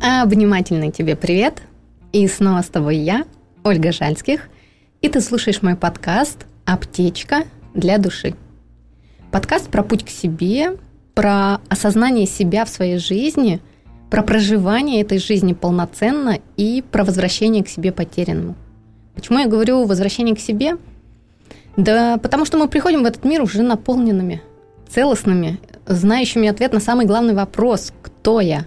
Обнимательный тебе привет. И снова с тобой я, Ольга Жальских. И ты слушаешь мой подкаст «Аптечка для души». Подкаст про путь к себе, про осознание себя в своей жизни, про проживание этой жизни полноценно и про возвращение к себе потерянному. Почему я говорю возвращение к себе? Да потому что мы приходим в этот мир уже наполненными, целостными, знающими ответ на самый главный вопрос «Кто я?».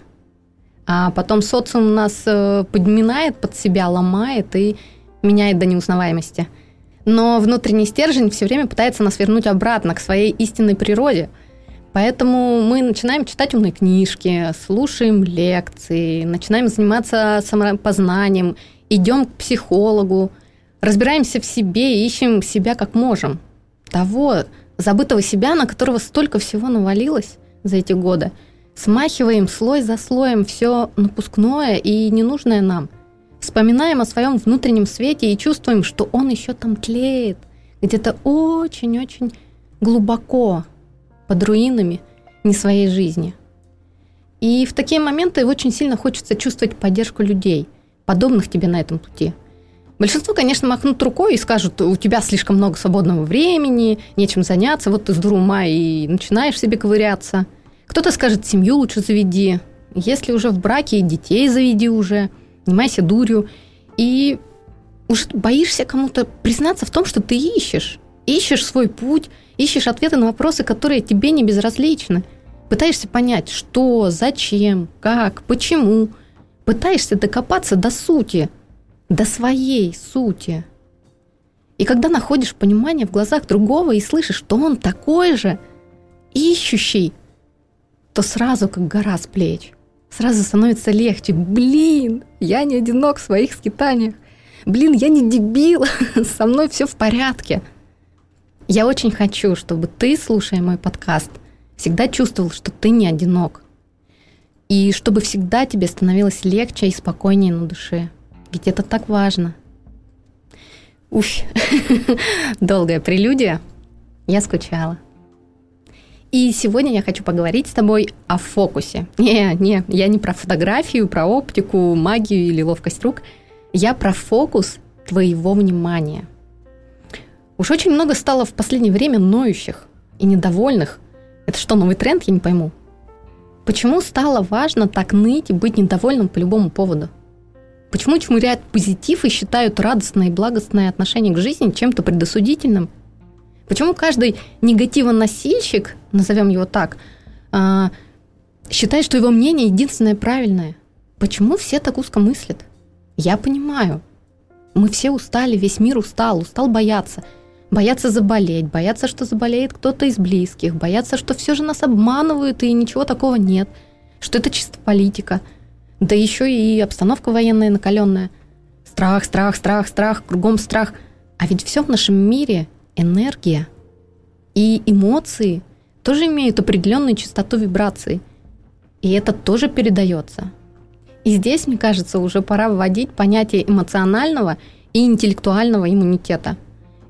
А потом социум нас э, подминает под себя, ломает и меняет до неузнаваемости. Но внутренний стержень все время пытается нас вернуть обратно к своей истинной природе. Поэтому мы начинаем читать умные книжки, слушаем лекции, начинаем заниматься самопознанием, идем к психологу, разбираемся в себе и ищем себя как можем. Того забытого себя, на которого столько всего навалилось за эти годы – Смахиваем слой за слоем все напускное и ненужное нам. Вспоминаем о своем внутреннем свете и чувствуем, что он еще там тлеет, где-то очень-очень глубоко, под руинами не своей жизни. И в такие моменты очень сильно хочется чувствовать поддержку людей, подобных тебе на этом пути. Большинство, конечно, махнут рукой и скажут, у тебя слишком много свободного времени, нечем заняться, вот ты с ума и начинаешь себе ковыряться – кто-то скажет, семью лучше заведи. Если уже в браке, детей заведи уже. Занимайся дурью. И уже боишься кому-то признаться в том, что ты ищешь. Ищешь свой путь, ищешь ответы на вопросы, которые тебе не безразличны. Пытаешься понять, что, зачем, как, почему. Пытаешься докопаться до сути, до своей сути. И когда находишь понимание в глазах другого и слышишь, что он такой же, ищущий, то сразу как гора с плеч. Сразу становится легче. Блин, я не одинок в своих скитаниях. Блин, я не дебил, со мной все в порядке. Я очень хочу, чтобы ты, слушая мой подкаст, всегда чувствовал, что ты не одинок. И чтобы всегда тебе становилось легче и спокойнее на душе. Ведь это так важно. Уф, долгая прелюдия. Я скучала. И сегодня я хочу поговорить с тобой о фокусе. Не, не, я не про фотографию, про оптику, магию или ловкость рук. Я про фокус твоего внимания. Уж очень много стало в последнее время ноющих и недовольных. Это что, новый тренд, я не пойму. Почему стало важно так ныть и быть недовольным по любому поводу? Почему чмуряют позитив и считают радостное и благостное отношение к жизни чем-то предосудительным – Почему каждый негативоносильщик, назовем его так, а, считает, что его мнение единственное правильное? Почему все так узко мыслят? Я понимаю. Мы все устали, весь мир устал, устал бояться. Бояться заболеть, бояться, что заболеет кто-то из близких, бояться, что все же нас обманывают и ничего такого нет, что это чисто политика. Да еще и обстановка военная накаленная. Страх, страх, страх, страх, кругом страх. А ведь все в нашем мире энергия. И эмоции тоже имеют определенную частоту вибраций. И это тоже передается. И здесь, мне кажется, уже пора вводить понятие эмоционального и интеллектуального иммунитета.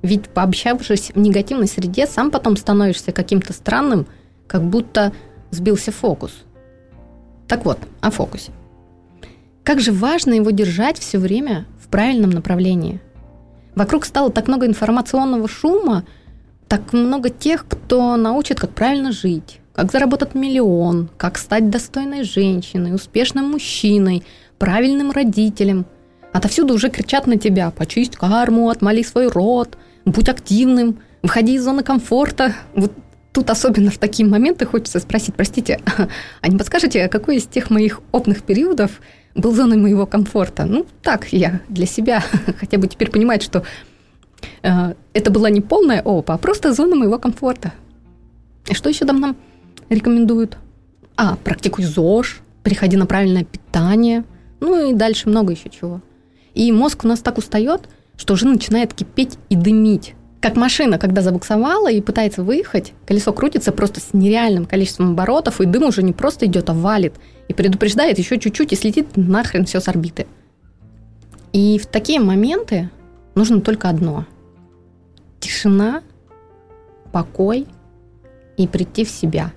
Ведь пообщавшись в негативной среде, сам потом становишься каким-то странным, как будто сбился фокус. Так вот, о фокусе. Как же важно его держать все время в правильном направлении – Вокруг стало так много информационного шума, так много тех, кто научит, как правильно жить, как заработать миллион, как стать достойной женщиной, успешным мужчиной, правильным родителем. Отовсюду уже кричат на тебя «почисть карму, отмоли свой род», «будь активным», «выходи из зоны комфорта». Вот тут особенно в такие моменты хочется спросить, простите, а не подскажете, какой из тех моих опытных периодов – был зоной моего комфорта. Ну, так я для себя хотя бы теперь понимать, что э, это была не полная опа, а просто зона моего комфорта. И что еще там нам рекомендуют? А, практикуй ЗОЖ, переходи на правильное питание, ну и дальше много еще чего. И мозг у нас так устает, что уже начинает кипеть и дымить. Как машина, когда забуксовала и пытается выехать, колесо крутится просто с нереальным количеством оборотов, и дым уже не просто идет, а валит. И предупреждает еще чуть-чуть, и слетит нахрен все с орбиты. И в такие моменты нужно только одно. Тишина, покой и прийти в себя.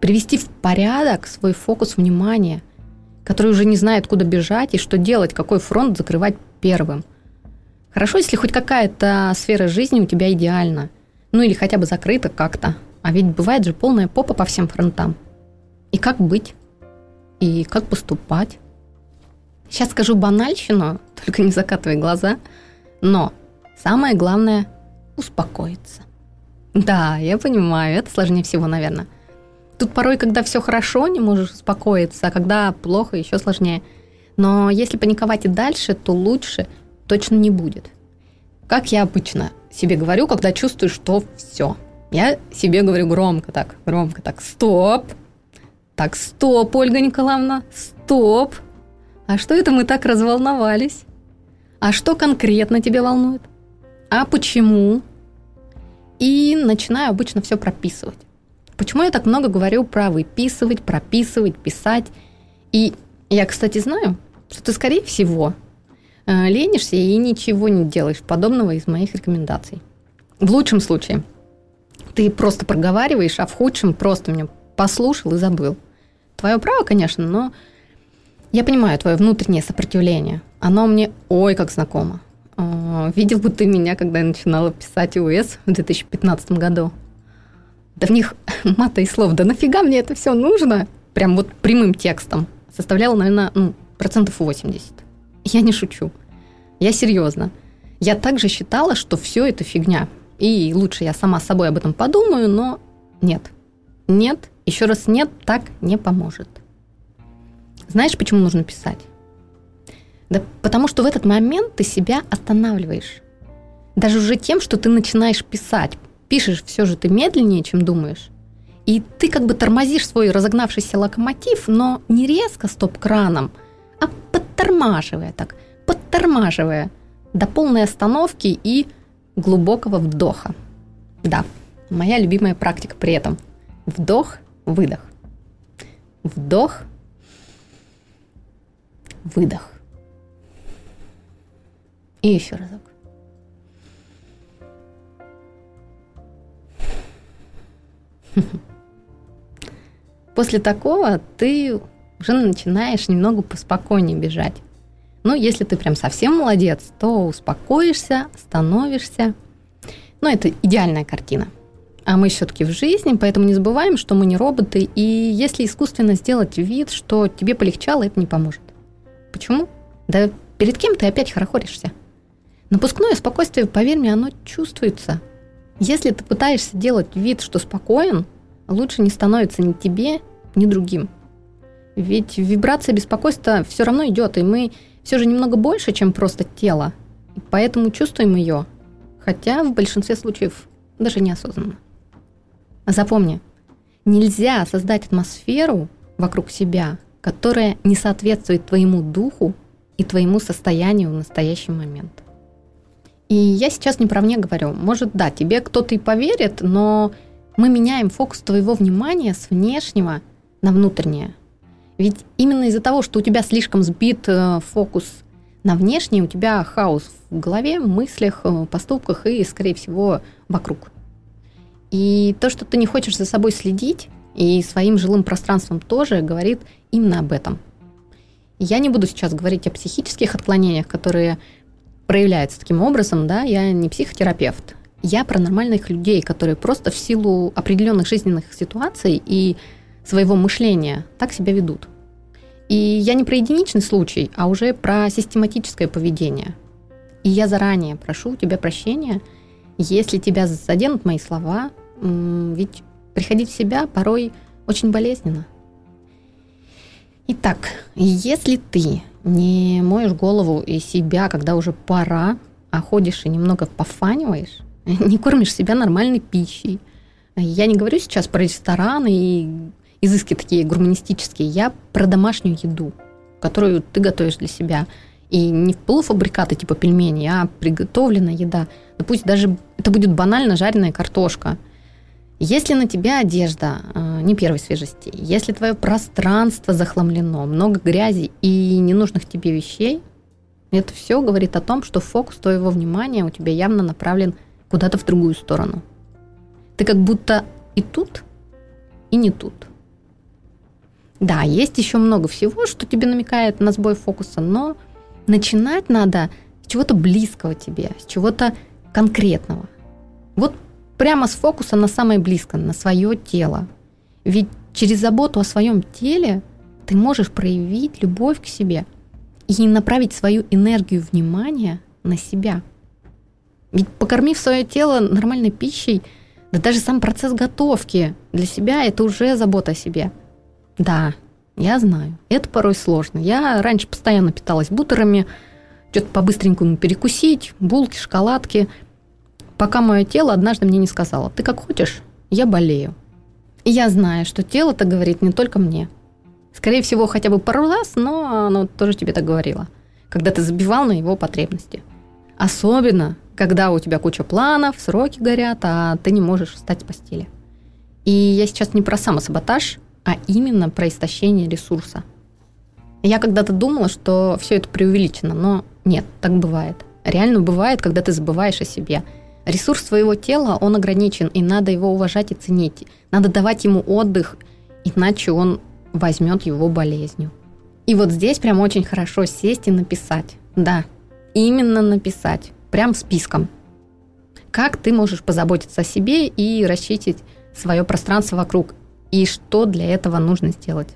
Привести в порядок свой фокус внимания, который уже не знает, куда бежать и что делать, какой фронт закрывать первым. Хорошо, если хоть какая-то сфера жизни у тебя идеальна. Ну или хотя бы закрыта как-то. А ведь бывает же полная попа по всем фронтам. И как быть? И как поступать? Сейчас скажу банальщину, только не закатывай глаза. Но самое главное – успокоиться. Да, я понимаю, это сложнее всего, наверное. Тут порой, когда все хорошо, не можешь успокоиться, а когда плохо, еще сложнее. Но если паниковать и дальше, то лучше точно не будет. Как я обычно себе говорю, когда чувствую, что все. Я себе говорю громко так, громко так, стоп. Так, стоп, Ольга Николаевна, стоп. А что это мы так разволновались? А что конкретно тебя волнует? А почему? И начинаю обычно все прописывать. Почему я так много говорю про выписывать, прописывать, писать? И я, кстати, знаю, что ты, скорее всего, ленишься и ничего не делаешь подобного из моих рекомендаций. В лучшем случае ты просто проговариваешь, а в худшем просто меня послушал и забыл. Твое право, конечно, но я понимаю твое внутреннее сопротивление. Оно мне ой как знакомо. А, видел бы ты меня, когда я начинала писать УС в 2015 году. Да в них мата и слов. Да нафига мне это все нужно? Прям вот прямым текстом. Составляло, наверное, ну, процентов 80. Я не шучу. Я серьезно. Я также считала, что все это фигня. И лучше я сама с собой об этом подумаю, но нет. Нет, еще раз нет, так не поможет. Знаешь, почему нужно писать? Да потому что в этот момент ты себя останавливаешь. Даже уже тем, что ты начинаешь писать. Пишешь все же ты медленнее, чем думаешь. И ты как бы тормозишь свой разогнавшийся локомотив, но не резко стоп-краном, а подтормаживая так, подтормаживая до полной остановки и глубокого вдоха. Да, моя любимая практика при этом. Вдох, выдох. Вдох, выдох. И еще разок. После такого ты уже начинаешь немного поспокойнее бежать. Ну, если ты прям совсем молодец, то успокоишься, становишься. Но это идеальная картина. А мы все-таки в жизни, поэтому не забываем, что мы не роботы. И если искусственно сделать вид, что тебе полегчало, это не поможет. Почему? Да перед кем ты опять хорохоришься? Напускное спокойствие, поверь мне, оно чувствуется. Если ты пытаешься делать вид, что спокоен, лучше не становится ни тебе, ни другим. Ведь вибрация беспокойства все равно идет, и мы все же немного больше, чем просто тело. Поэтому чувствуем ее, хотя в большинстве случаев даже неосознанно. Запомни, нельзя создать атмосферу вокруг себя, которая не соответствует твоему духу и твоему состоянию в настоящий момент. И я сейчас не про мне говорю. Может, да, тебе кто-то и поверит, но мы меняем фокус твоего внимания с внешнего на внутреннее. Ведь именно из-за того, что у тебя слишком сбит э, фокус на внешнее, у тебя хаос в голове, мыслях, э, поступках и, скорее всего, вокруг. И то, что ты не хочешь за собой следить, и своим жилым пространством тоже говорит именно об этом. Я не буду сейчас говорить о психических отклонениях, которые проявляется таким образом, да, я не психотерапевт. Я про нормальных людей, которые просто в силу определенных жизненных ситуаций и своего мышления так себя ведут. И я не про единичный случай, а уже про систематическое поведение. И я заранее прошу у тебя прощения, если тебя заденут мои слова, ведь приходить в себя порой очень болезненно. Итак, если ты не моешь голову и себя, когда уже пора, а ходишь и немного пофаниваешь, не кормишь себя нормальной пищей. Я не говорю сейчас про рестораны и изыски такие гурманистические, я про домашнюю еду, которую ты готовишь для себя. И не полуфабрикаты типа пельмени, а приготовленная еда. Да пусть даже это будет банально жареная картошка – если на тебя одежда э, не первой свежести, если твое пространство захламлено, много грязи и ненужных тебе вещей, это все говорит о том, что фокус твоего внимания у тебя явно направлен куда-то в другую сторону. Ты как будто и тут, и не тут. Да, есть еще много всего, что тебе намекает на сбой фокуса, но начинать надо с чего-то близкого тебе, с чего-то конкретного. Вот прямо с фокуса на самое близкое, на свое тело. Ведь через заботу о своем теле ты можешь проявить любовь к себе и направить свою энергию внимания на себя. Ведь покормив свое тело нормальной пищей, да даже сам процесс готовки для себя это уже забота о себе. Да, я знаю, это порой сложно. Я раньше постоянно питалась бутерами, что-то по-быстренькому перекусить, булки, шоколадки, пока мое тело однажды мне не сказало, ты как хочешь, я болею. И я знаю, что тело-то говорит не только мне. Скорее всего, хотя бы пару раз, но оно тоже тебе так говорило, когда ты забивал на его потребности. Особенно, когда у тебя куча планов, сроки горят, а ты не можешь встать с постели. И я сейчас не про самосаботаж, а именно про истощение ресурса. Я когда-то думала, что все это преувеличено, но нет, так бывает. Реально бывает, когда ты забываешь о себе – Ресурс своего тела, он ограничен, и надо его уважать и ценить. Надо давать ему отдых, иначе он возьмет его болезнью. И вот здесь прям очень хорошо сесть и написать. Да, именно написать, прям списком. Как ты можешь позаботиться о себе и расчистить свое пространство вокруг, и что для этого нужно сделать.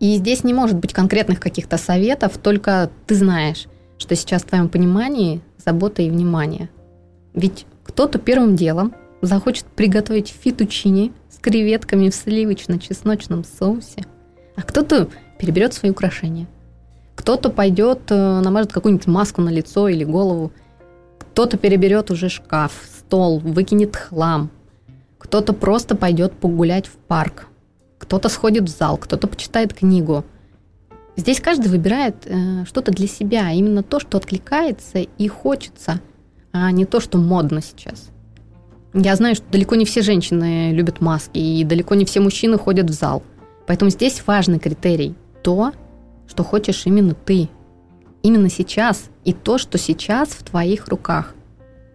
И здесь не может быть конкретных каких-то советов, только ты знаешь, что сейчас в твоем понимании забота и внимание – ведь кто-то первым делом захочет приготовить фитучини с креветками в сливочно-чесночном соусе, а кто-то переберет свои украшения. Кто-то пойдет, э, намажет какую-нибудь маску на лицо или голову. Кто-то переберет уже шкаф, стол, выкинет хлам. Кто-то просто пойдет погулять в парк. Кто-то сходит в зал, кто-то почитает книгу. Здесь каждый выбирает э, что-то для себя, именно то, что откликается и хочется – а не то, что модно сейчас. Я знаю, что далеко не все женщины любят маски, и далеко не все мужчины ходят в зал. Поэтому здесь важный критерий – то, что хочешь именно ты. Именно сейчас, и то, что сейчас в твоих руках.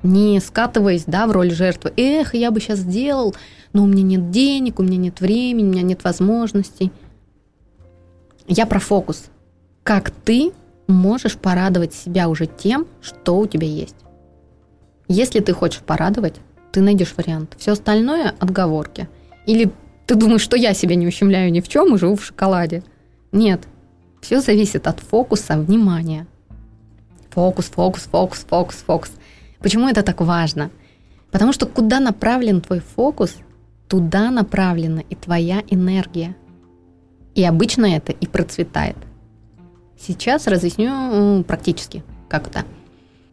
Не скатываясь да, в роль жертвы. Эх, я бы сейчас сделал, но у меня нет денег, у меня нет времени, у меня нет возможностей. Я про фокус. Как ты можешь порадовать себя уже тем, что у тебя есть. Если ты хочешь порадовать, ты найдешь вариант. Все остальное – отговорки. Или ты думаешь, что я себя не ущемляю ни в чем и живу в шоколаде. Нет. Все зависит от фокуса внимания. Фокус, фокус, фокус, фокус, фокус. Почему это так важно? Потому что куда направлен твой фокус, туда направлена и твоя энергия. И обычно это и процветает. Сейчас разъясню практически, как это –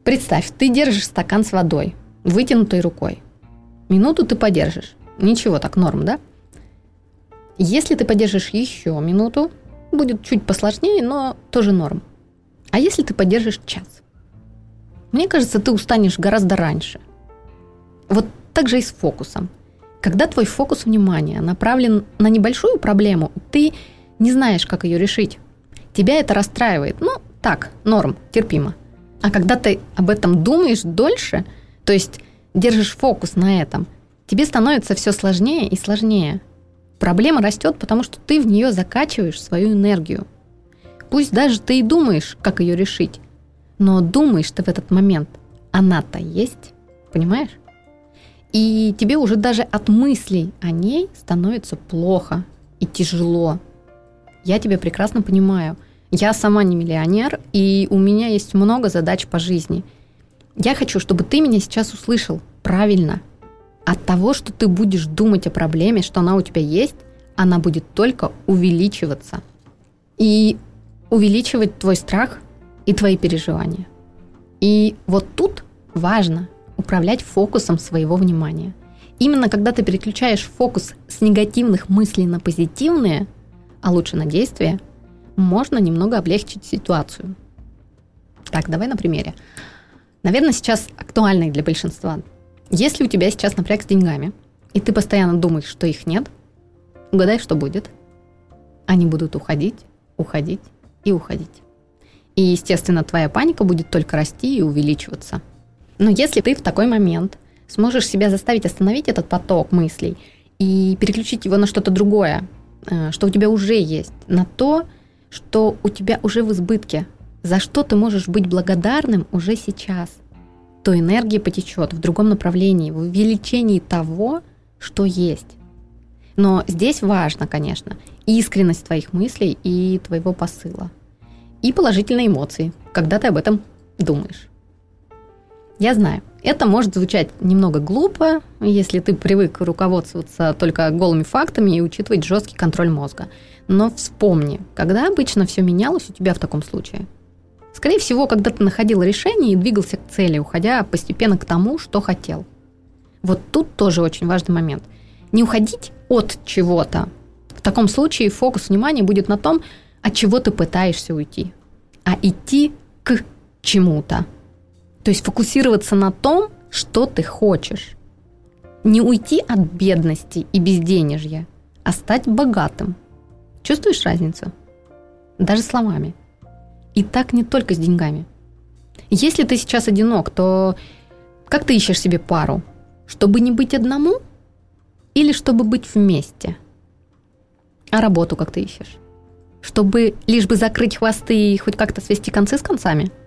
Представь, ты держишь стакан с водой, вытянутой рукой. Минуту ты подержишь. Ничего, так норм, да? Если ты подержишь еще минуту, будет чуть посложнее, но тоже норм. А если ты подержишь час? Мне кажется, ты устанешь гораздо раньше. Вот так же и с фокусом. Когда твой фокус внимания направлен на небольшую проблему, ты не знаешь, как ее решить. Тебя это расстраивает. Ну, так, норм, терпимо – а когда ты об этом думаешь дольше, то есть держишь фокус на этом, тебе становится все сложнее и сложнее. Проблема растет, потому что ты в нее закачиваешь свою энергию. Пусть даже ты и думаешь, как ее решить, но думаешь ты в этот момент, она-то есть, понимаешь? И тебе уже даже от мыслей о ней становится плохо и тяжело. Я тебя прекрасно понимаю. Я сама не миллионер, и у меня есть много задач по жизни. Я хочу, чтобы ты меня сейчас услышал правильно. От того, что ты будешь думать о проблеме, что она у тебя есть, она будет только увеличиваться. И увеличивать твой страх и твои переживания. И вот тут важно управлять фокусом своего внимания. Именно когда ты переключаешь фокус с негативных мыслей на позитивные, а лучше на действия – можно немного облегчить ситуацию. Так, давай на примере. Наверное, сейчас актуальный для большинства. Если у тебя сейчас напряг с деньгами, и ты постоянно думаешь, что их нет, угадай, что будет. Они будут уходить, уходить и уходить. И, естественно, твоя паника будет только расти и увеличиваться. Но если ты в такой момент сможешь себя заставить остановить этот поток мыслей и переключить его на что-то другое, э, что у тебя уже есть, на то, что у тебя уже в избытке, за что ты можешь быть благодарным уже сейчас, то энергия потечет в другом направлении, в увеличении того, что есть. Но здесь важно, конечно, искренность твоих мыслей и твоего посыла. И положительные эмоции, когда ты об этом думаешь. Я знаю, это может звучать немного глупо, если ты привык руководствоваться только голыми фактами и учитывать жесткий контроль мозга. Но вспомни, когда обычно все менялось у тебя в таком случае? Скорее всего, когда ты находил решение и двигался к цели, уходя постепенно к тому, что хотел. Вот тут тоже очень важный момент. Не уходить от чего-то. В таком случае фокус внимания будет на том, от чего ты пытаешься уйти, а идти к чему-то. То есть фокусироваться на том, что ты хочешь. Не уйти от бедности и безденежья, а стать богатым. Чувствуешь разницу? Даже словами. И так не только с деньгами. Если ты сейчас одинок, то как ты ищешь себе пару? Чтобы не быть одному или чтобы быть вместе? А работу как ты ищешь? Чтобы лишь бы закрыть хвосты и хоть как-то свести концы с концами –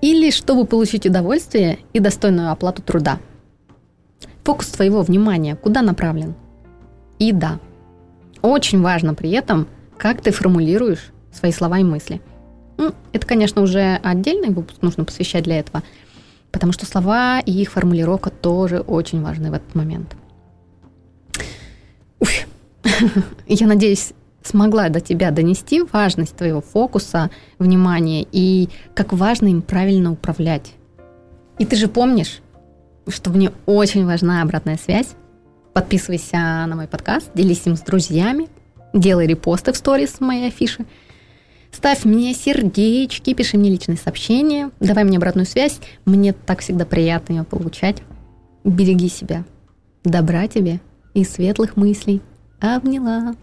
или чтобы получить удовольствие и достойную оплату труда. Фокус твоего внимания куда направлен? И да, очень важно при этом, как ты формулируешь свои слова и мысли. Ну, это, конечно, уже отдельный выпуск нужно посвящать для этого, потому что слова и их формулировка тоже очень важны в этот момент. Уф. Я надеюсь, смогла до тебя донести важность твоего фокуса, внимания и как важно им правильно управлять. И ты же помнишь, что мне очень важна обратная связь. Подписывайся на мой подкаст, делись им с друзьями, делай репосты в сторис моей афиши, ставь мне сердечки, пиши мне личные сообщения, давай мне обратную связь. Мне так всегда приятно ее получать. Береги себя. Добра тебе и светлых мыслей. Обняла.